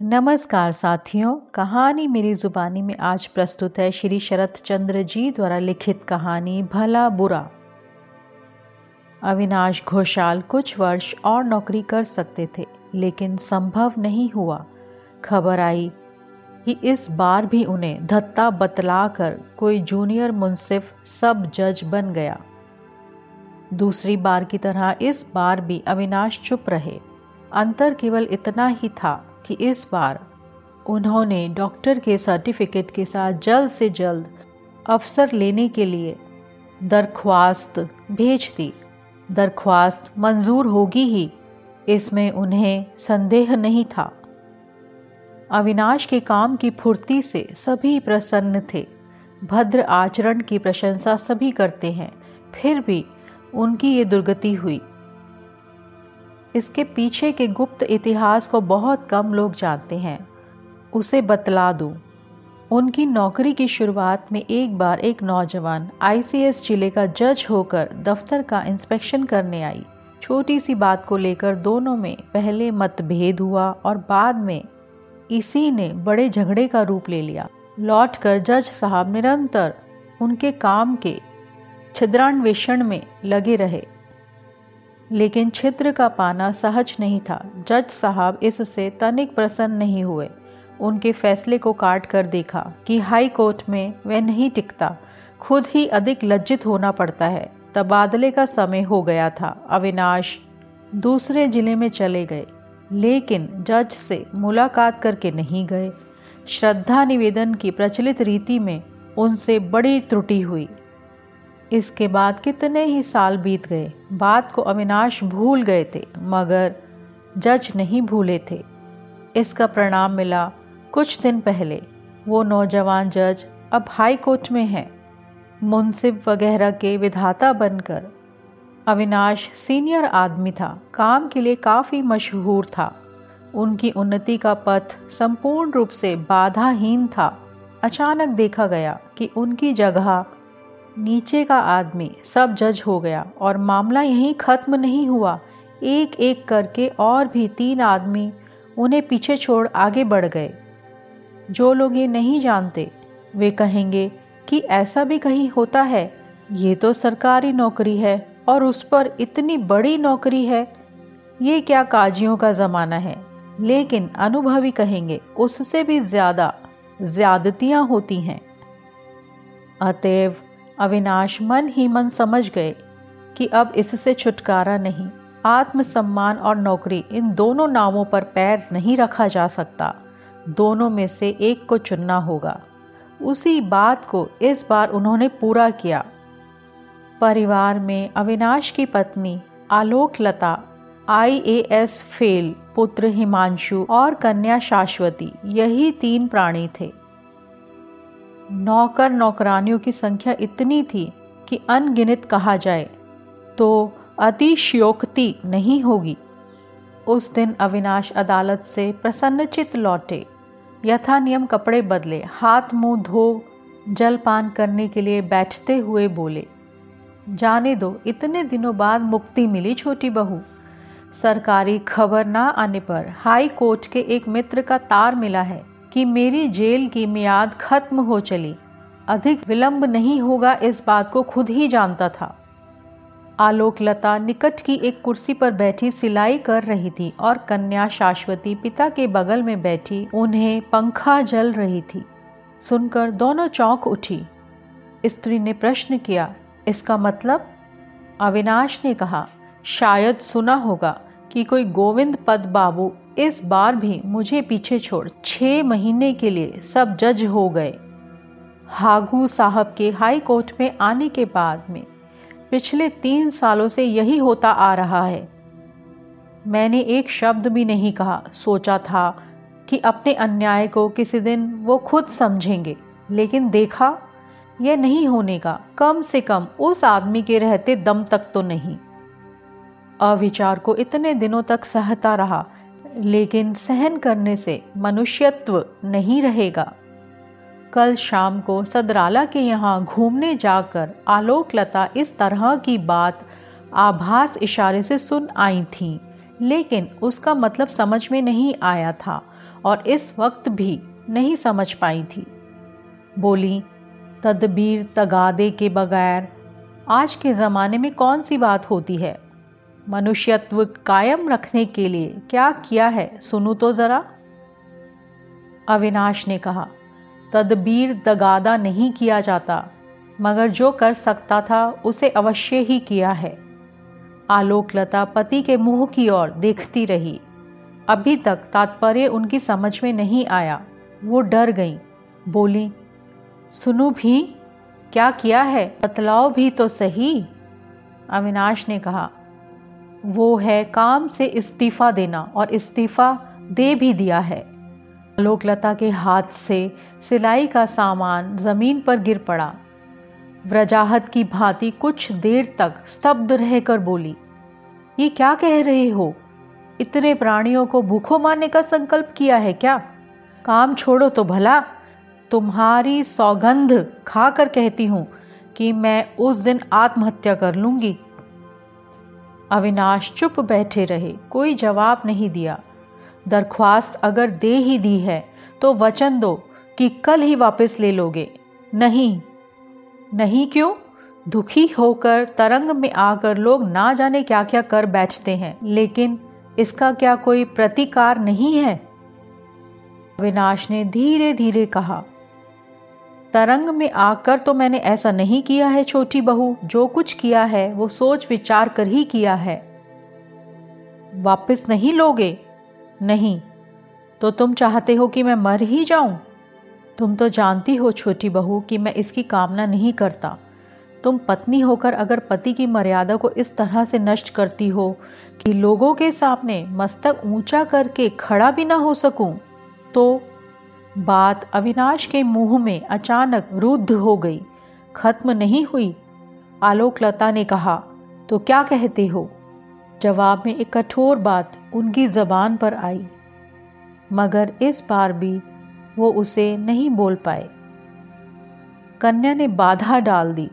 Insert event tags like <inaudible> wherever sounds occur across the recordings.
नमस्कार साथियों, कहानी मेरी ज़ुबानी में आज प्रस्तुत है श्री शरत चंद्र जी द्वारा लिखित कहानी भला बुरा। अविनाश घोषाल कुछ वर्ष और नौकरी कर सकते थे, लेकिन संभव नहीं हुआ। खबर आई कि इस बार भी उन्हें धत्ता बतलाकर कोई जूनियर मुंसिफ सब जज बन गया। दूसरी बार की तरह इस बार भी अविनाश चुप रहे। अंतर केवल इतना ही था कि इस बार उन्होंने डॉक्टर के सर्टिफिकेट के साथ जल्द से जल्द अफसर लेने के लिए दरख्वास्त भेज दी। दरख्वास्त मंजूर होगी ही, इसमें उन्हें संदेह नहीं था। अविनाश के काम की फुर्ती से सभी प्रसन्न थे। भद्र आचरण की प्रशंसा सभी करते हैं, फिर भी उनकी ये दुर्गति हुई। इसके पीछे के गुप्त इतिहास को बहुत कम लोग जानते हैं। उसे बतला दूँ। उनकी नौकरी की शुरुआत में एक बार एक नौजवान आईसीएस ज़िले का जज होकर दफ्तर का इंस्पेक्शन करने आई। छोटी सी बात को लेकर दोनों में पहले मतभेद हुआ और बाद में इसी ने बड़े झगड़े का रूप ले लिया। लौटकर जज साहब निरंतर उनके काम के छिद्रान्वेषण में लगे रहे। लेकिन छिद्र का पाना सहज नहीं था। जज साहब इससे तनिक प्रसन्न नहीं हुए। उनके फैसले को काट कर देखा कि हाई कोर्ट में वह नहीं टिकता। खुद ही अधिक लज्जित होना पड़ता है। तबादले का समय हो गया था। अविनाश दूसरे ज़िले में चले गए। लेकिन जज से मुलाकात करके नहीं गए। श्रद्धा निवेदन की प्रचलित रीति में उनसे बड़ी त्रुटि हुई। इसके बाद कितने ही साल बीत गए, बात को अविनाश भूल गए थे, मगर जज नहीं भूले थे। इसका परिणाम मिला कुछ दिन पहले। वो नौजवान जज अब हाई कोर्ट में है। मुंसिफ वगैरह के विधाता बनकर अविनाश सीनियर आदमी था, काम के लिए काफ़ी मशहूर था। उनकी उन्नति का पथ संपूर्ण रूप से बाधाहीन था। अचानक देखा गया कि उनकी जगह नीचे का आदमी सब जज हो गया और मामला यहीं ख़त्म नहीं हुआ। एक एक करके और भी तीन आदमी उन्हें पीछे छोड़ आगे बढ़ गए। जो लोग ये नहीं जानते, वे कहेंगे कि ऐसा भी कहीं होता है, ये तो सरकारी नौकरी है और उस पर इतनी बड़ी नौकरी है। ये क्या काजियों का ज़माना है? लेकिन अनुभवी कहेंगे, उससे भी ज़्यादा ज़्यादतियाँ होती हैं। अतएव अविनाश मन ही मन समझ गए कि अब इससे छुटकारा नहीं। आत्मसम्मान और नौकरी इन दोनों नामों पर पैर नहीं रखा जा सकता। दोनों में से एक को चुनना होगा। उसी बात को इस बार उन्होंने पूरा किया। परिवार में अविनाश की पत्नी आलोक लता आईएएस फेल, पुत्र हिमांशु और कन्या शाश्वती, यही तीन प्राणी थे। नौकर नौकरानियों की संख्या इतनी थी कि अनगिनत कहा जाए तो अतिशयोक्ति नहीं होगी। उस दिन अविनाश अदालत से प्रसन्नचित लौटे। यथा नियम कपड़े बदले, हाथ मुँह धो, जलपान करने के लिए बैठते हुए बोले, जाने दो, इतने दिनों बाद मुक्ति मिली छोटी बहू। सरकारी खबर ना आने पर हाई कोर्ट के एक मित्र का तार मिला है। कि मेरी जेल की मियाद खत्म हो चली। अधिक विलंब नहीं होगा इस बात को खुद ही जानता था। आलोक लता निकट की एक कुर्सी पर बैठी सिलाई कर रही थी और कन्या शाश्वती पिता के बगल में बैठी उन्हें पंखा जल रही थी। सुनकर दोनों चौंक उठी। स्त्री ने प्रश्न किया, इसका मतलब? अविनाश ने कहा, शायद सुना होगा कि कोई गोविंद पद बाबू इस बार भी मुझे पीछे छोड़ छः महीने के लिए सब जज हो गए। हागू साहब के हाई कोर्ट में आने के बाद में पिछले तीन सालों से यही होता आ रहा है। मैंने एक शब्द भी नहीं कहा, सोचा था कि अपने अन्याय को किसी दिन वो खुद समझेंगे, लेकिन देखा, यह नहीं होने का। कम से कम उस आदमी के रहते दम तक तो नहीं। अविचार को इतने दिनों तक सहता रहा लेकिन सहन करने से मनुष्यत्व नहीं रहेगा। कल शाम को सदराला के यहाँ घूमने जाकर आलोकलता इस तरह की बात आभास इशारे से सुन आई थी, लेकिन उसका मतलब समझ में नहीं आया था और इस वक्त भी नहीं समझ पाई थी। बोली, तदबीर तगादे के बगैर आज के ज़माने में कौन सी बात होती है? मनुष्यत्व कायम रखने के लिए क्या किया है? सुनो तो ज़रा। अविनाश ने कहा, तदबीर दगादा नहीं किया जाता, मगर जो कर सकता था, उसे अवश्य ही किया है। आलोकलता पति के मुँह की ओर देखती रही। अभी तक तात्पर्य उनकी समझ में नहीं आया। वो डर गई, बोली, सुनो भी, क्या किया है? बतलाओ भी तो सही। अविनाश ने कहा वो है काम से इस्तीफा देना और इस्तीफा दे भी दिया है। आलोकलता के हाथ से सिलाई का सामान ज़मीन पर गिर पड़ा। व्रजाहत की भांति कुछ देर तक स्तब्ध रहकर बोली, ये क्या कह रहे हो? इतने प्राणियों को भूखों मारने का संकल्प किया है क्या? काम छोड़ो तो भला। तुम्हारी सौगंध खाकर कहती हूँ कि मैं उस दिन आत्महत्या कर लूँगी। अविनाश चुप बैठे रहे, कोई जवाब नहीं दिया। दरख्वास्त अगर दे ही दी है तो वचन दो कि कल ही वापस ले लोगे। नहीं। नहीं क्यों? दुखी होकर तरंग में आकर लोग ना जाने क्या क्या कर बैठते हैं, लेकिन इसका क्या कोई प्रतिकार नहीं है? अविनाश ने धीरे धीरे कहा तरंग में आकर तो मैंने ऐसा नहीं किया है छोटी बहू। जो कुछ किया है वो सोच विचार कर ही किया है। वापस नहीं लोगे? नहीं। तो तुम चाहते हो कि मैं मर ही जाऊँ? तुम तो जानती हो छोटी बहू कि मैं इसकी कामना नहीं करता। तुम पत्नी होकर अगर पति की मर्यादा को इस तरह से नष्ट करती हो कि लोगों के सामने मस्तक ऊँचा करके खड़ा भी ना हो सकूँ, तो बात अविनाश के मुँह में अचानक रुद्ध हो गई। खत्म नहीं हुई। आलोकलता ने कहा तो क्या कहते हो? जवाब में एक कठोर बात उनकी जबान पर आई। मगर इस बार भी वो उसे नहीं बोल पाए। कन्या ने बाधा डाल दी।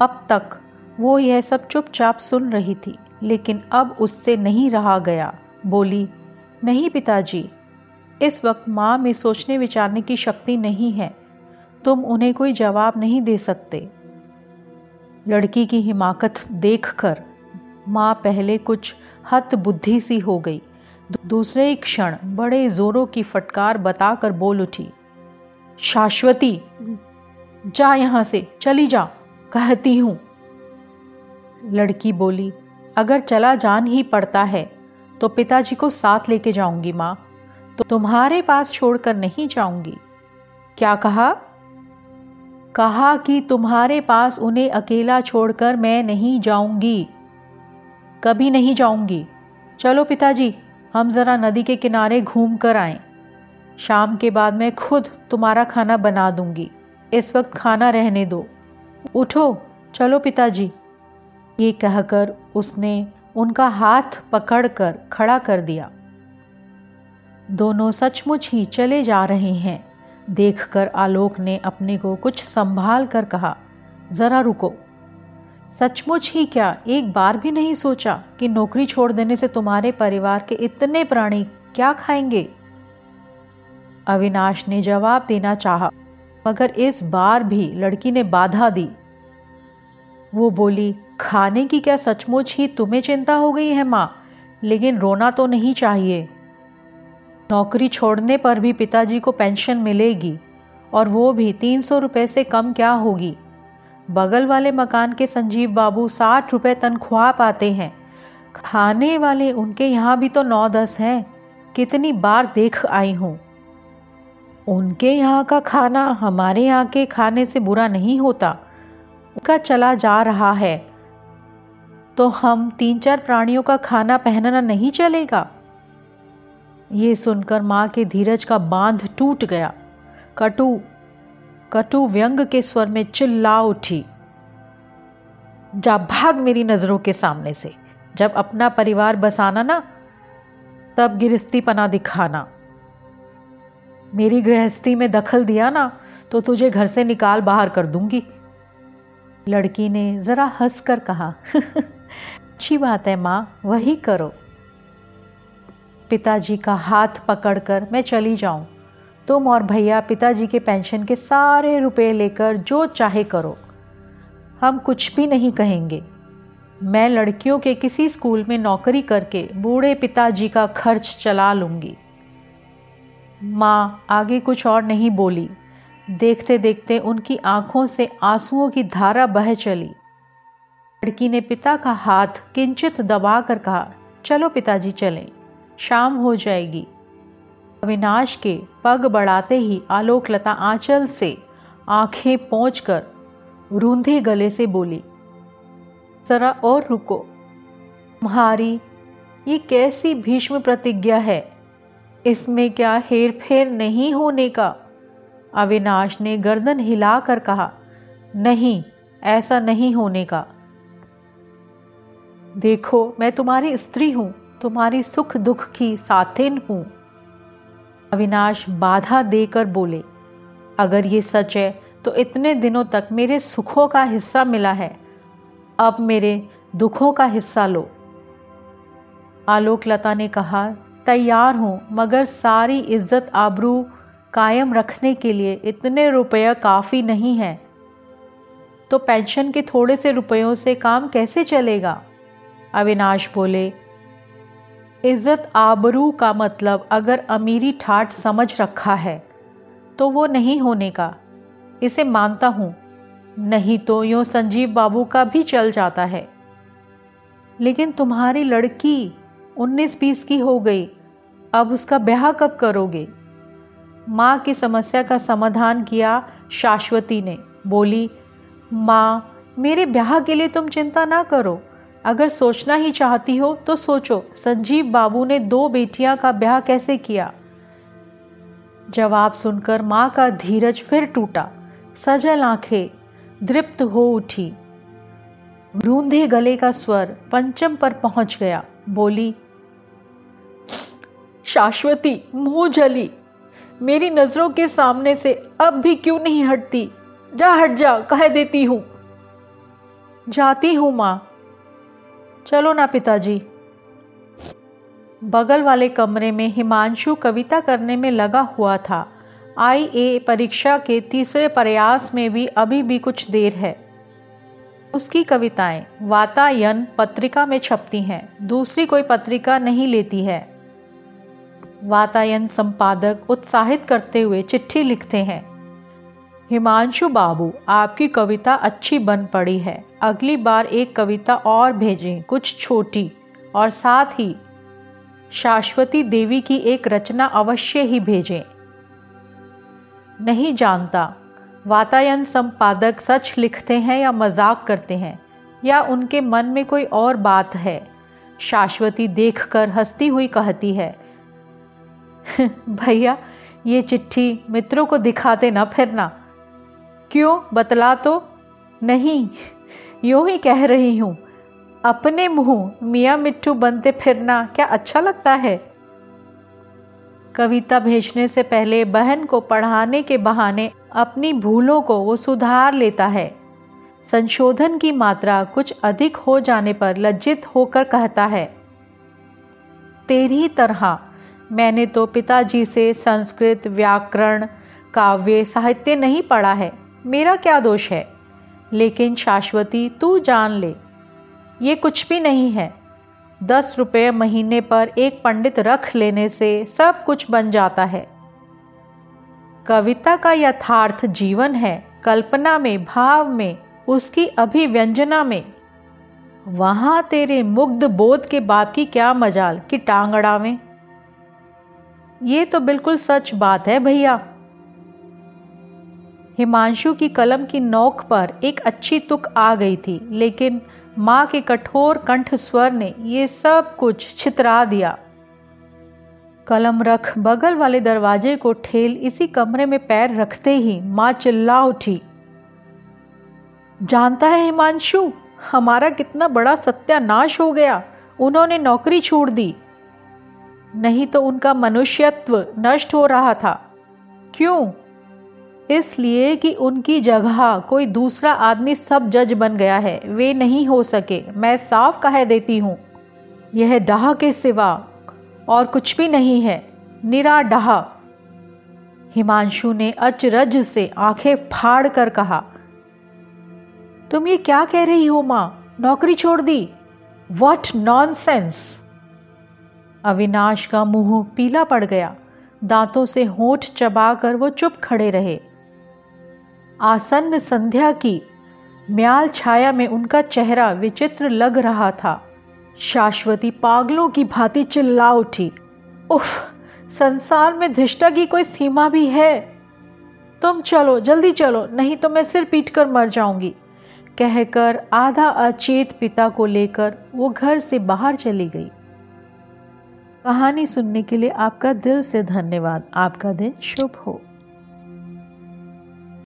अब तक वो यह सब चुपचाप सुन रही थी, लेकिन अब उससे नहीं रहा गया। बोली, नहीं पिताजी इस वक्त माँ में सोचने विचारने की शक्ति नहीं है। तुम उन्हें कोई जवाब नहीं दे सकते। लड़की की हिमाकत देखकर माँ पहले कुछ हत बुद्धि सी हो गई। दूसरे ही क्षण बड़े जोरों की फटकार बताकर बोल उठी, शाश्वती, जा यहाँ से, चली जा, कहती हूँ। लड़की बोली, अगर चला जान ही पड़ता है तो पिताजी को साथ लेके जाऊँगी माँ। तो तुम्हारे पास छोड़कर नहीं जाऊँगी। क्या कहा? कहा कि तुम्हारे पास उन्हें अकेला छोड़कर मैं नहीं जाऊँगी। कभी नहीं जाऊँगी। चलो पिताजी, हम ज़रा नदी के किनारे घूम कर आए। शाम के बाद मैं खुद तुम्हारा खाना बना दूँगी। इस वक्त खाना रहने दो। उठो, चलो पिताजी। ये कहकर उसने उनका हाथ पकड़कर खड़ा कर दिया। दोनों सचमुच ही चले जा रहे हैं। देखकर आलोक ने अपने को कुछ संभाल कर कहा, ज़रा रुको। सचमुच ही क्या एक बार भी नहीं सोचा कि नौकरी छोड़ देने से तुम्हारे परिवार के इतने प्राणी क्या खाएँगे? अविनाश ने जवाब देना चाहा, मगर इस बार भी लड़की ने बाधा दी। वो बोली, खाने की क्या सचमुच ही तुम्हें चिंता हो गई है माँ? लेकिन रोना तो नहीं चाहिए। नौकरी छोड़ने पर भी पिताजी को पेंशन मिलेगी और वो भी तीन सौ रुपये से कम क्या होगी? बगल वाले मकान के संजीव बाबू साठ रुपये तनख्वाह पाते हैं। खाने वाले उनके यहाँ भी तो नौ दस हैं। कितनी बार देख आई हूँ। उनके यहाँ का खाना हमारे यहाँ के खाने से बुरा नहीं होता। उनका चला जा रहा है। तो हम तीन चार प्राणियों का खाना पहनना नहीं चलेगा? ये सुनकर माँ के धीरज का बाँध टूट गया। कटु कटु व्यंग के स्वर में चिल्ला उठी। जा भाग मेरी नज़रों के सामने से। जब अपना परिवार बसाना ना, तब गिरस्ती पना दिखाना। मेरी गृहस्थी में दखल दिया ना तो तुझे घर से निकाल बाहर कर दूँगी। लड़की ने जरा हंस कर कहा, <laughs> अच्छी बात है माँ, वही करो। पिताजी का हाथ पकड़कर मैं चली जाऊँ। तुम और भैया पिताजी के पेंशन के सारे रुपए लेकर जो चाहे करो। हम कुछ भी नहीं कहेंगे। मैं लड़कियों के किसी स्कूल में नौकरी करके बूढ़े पिताजी का खर्च चला लूँगी। माँ आगे कुछ और नहीं बोली। देखते देखते उनकी आँखों से आंसुओं की धारा बह चली। लड़की ने पिता का हाथ किंचित दबाकर कहा, चलो पिताजी, चलें। शाम हो जाएगी। अविनाश के पग बढ़ाते ही आलोकलता आंचल से आँखें पहुंचकर रूंधे गले से बोली, जरा और रुको। तुम्हारी ये कैसी भीष्म प्रतिज्ञा है? इसमें क्या हेर फेर नहीं होने का? अविनाश ने गर्दन हिलाकर कहा, नहीं, ऐसा नहीं होने का। देखो, मैं तुम्हारी स्त्री हूँ। तुम्हारी सुख दुख की साथिन हूँ। अविनाश बाधा देकर बोले, अगर ये सच है तो इतने दिनों तक मेरे सुखों का हिस्सा मिला है। अब मेरे दुखों का हिस्सा लो। आलोकलता ने कहा, तैयार हूँ, मगर सारी इज़्ज़त आबरू कायम रखने के लिए इतने रुपया काफ़ी नहीं है। तो पेंशन के थोड़े से रुपयों से काम कैसे चलेगा? अविनाश बोले इज़्ज़त आबरू का मतलब अगर अमीरी ठाट समझ रखा है तो वो नहीं होने का। इसे मानता हूँ। नहीं तो यूँ संजीव बाबू का भी चल जाता है। लेकिन तुम्हारी लड़की उन्नीस बीस की हो गई। अब उसका ब्याह कब करोगे? माँ की समस्या का समाधान किया शाश्वती ने। बोली, माँ, मेरे ब्याह के लिए तुम चिंता ना करो। अगर सोचना ही चाहती हो तो सोचो, संजीव बाबू ने दो बेटियाँ का ब्याह कैसे किया? जवाब सुनकर माँ का धीरज फिर टूटा। सजल आँखें दृप्त हो उठी। रूंधे गले का स्वर पंचम पर पहुँच गया। बोली, शाश्वती, मुँह जली। मेरी नज़रों के सामने से अब भी क्यों नहीं हटती? जा हट जा, कह देती हूँ। जाती हूँ माँ। चलो ना पिताजी। बगल वाले कमरे में हिमांशु कविता करने में लगा हुआ था। आईए परीक्षा के तीसरे प्रयास में भी अभी भी कुछ देर है। उसकी कविताएँ, वातायन पत्रिका में छपती हैं, दूसरी कोई पत्रिका नहीं लेती है। वातायन संपादक उत्साहित करते हुए चिट्ठी लिखते हैं। हिमांशु बाबू, आपकी कविता अच्छी बन पड़ी है। अगली बार एक कविता और भेजें, कुछ छोटी। और साथ ही शाश्वती देवी की एक रचना अवश्य ही भेजें। नहीं जानता, वातायन संपादक सच लिखते हैं या मज़ाक करते हैं, या उनके मन में कोई और बात है? शाश्वती देखकर हंसती हुई कहती है <laughs> भैया, ये चिट्ठी मित्रों को दिखाते ना फिरना। क्यों बतला तो? नहीं, यूँ ही कह रही हूँ। अपने मुँह मियाँ मिट्टू बनते फिरना क्या अच्छा लगता है? कविता भेजने से पहले बहन को पढ़ाने के बहाने अपनी भूलों को वो सुधार लेता है। संशोधन की मात्रा कुछ अधिक हो जाने पर लज्जित होकर कहता है, तेरी तरह मैंने तो पिताजी से संस्कृत, व्याकरण, काव्य, साहित्य नहीं पढ़ा है। मेरा क्या दोष है? लेकिन शाश्वती, तू जान ले। ये कुछ भी नहीं है। दस रुपये महीने पर एक पंडित रख लेने से सब कुछ बन जाता है। कविता का यथार्थ जीवन है कल्पना में, भाव में, उसकी अभिव्यंजना में। वहाँ तेरे मुग्ध बोध के बाप की क्या मजाल, कि टांग अड़ावें ये तो बिल्कुल सच बात है भैया। हिमांशु की कलम की नोक पर एक अच्छी तुक आ गई थी, लेकिन माँ के कठोर कंठ स्वर ने ये सब कुछ छितरा दिया। कलम रख बगल वाले दरवाजे को ठेल इसी कमरे में पैर रखते ही माँ चिल्ला उठी। जानता है हिमांशु, हमारा कितना बड़ा सत्यानाश हो गया, उन्होंने नौकरी छोड़ दी। नहीं तो उनका मनुष्यत्व नष्ट हो रहा था। क्यों? इसलिए कि उनकी जगह कोई दूसरा आदमी सब जज बन गया है। वे नहीं हो सके। मैं साफ़ कह देती हूँ, यह डाह के सिवा और कुछ भी नहीं है। निरा डहा हिमांशु ने अचरज से आँखें फाड़ कर कहा, तुम ये क्या कह रही हो माँ? नौकरी छोड़ दी? वॉट नॉनसेंस अविनाश का मुँह पीला पड़ गया। दांतों से होठ चबाकर वो चुप खड़े रहे। आसन्न संध्या की म्याल छाया में उनका चेहरा विचित्र लग रहा था। शाश्वती पागलों की भांति चिल्ला उठी। उफ, संसार में धृष्टा की कोई सीमा भी है। तुम चलो, जल्दी चलो, नहीं तो मैं सिर पीट कर मर जाऊँगी। कहकर आधा अचेत पिता को लेकर वो घर से बाहर चली गई। कहानी सुनने के लिए आपका दिल से धन्यवाद। आपका दिन शुभ हो।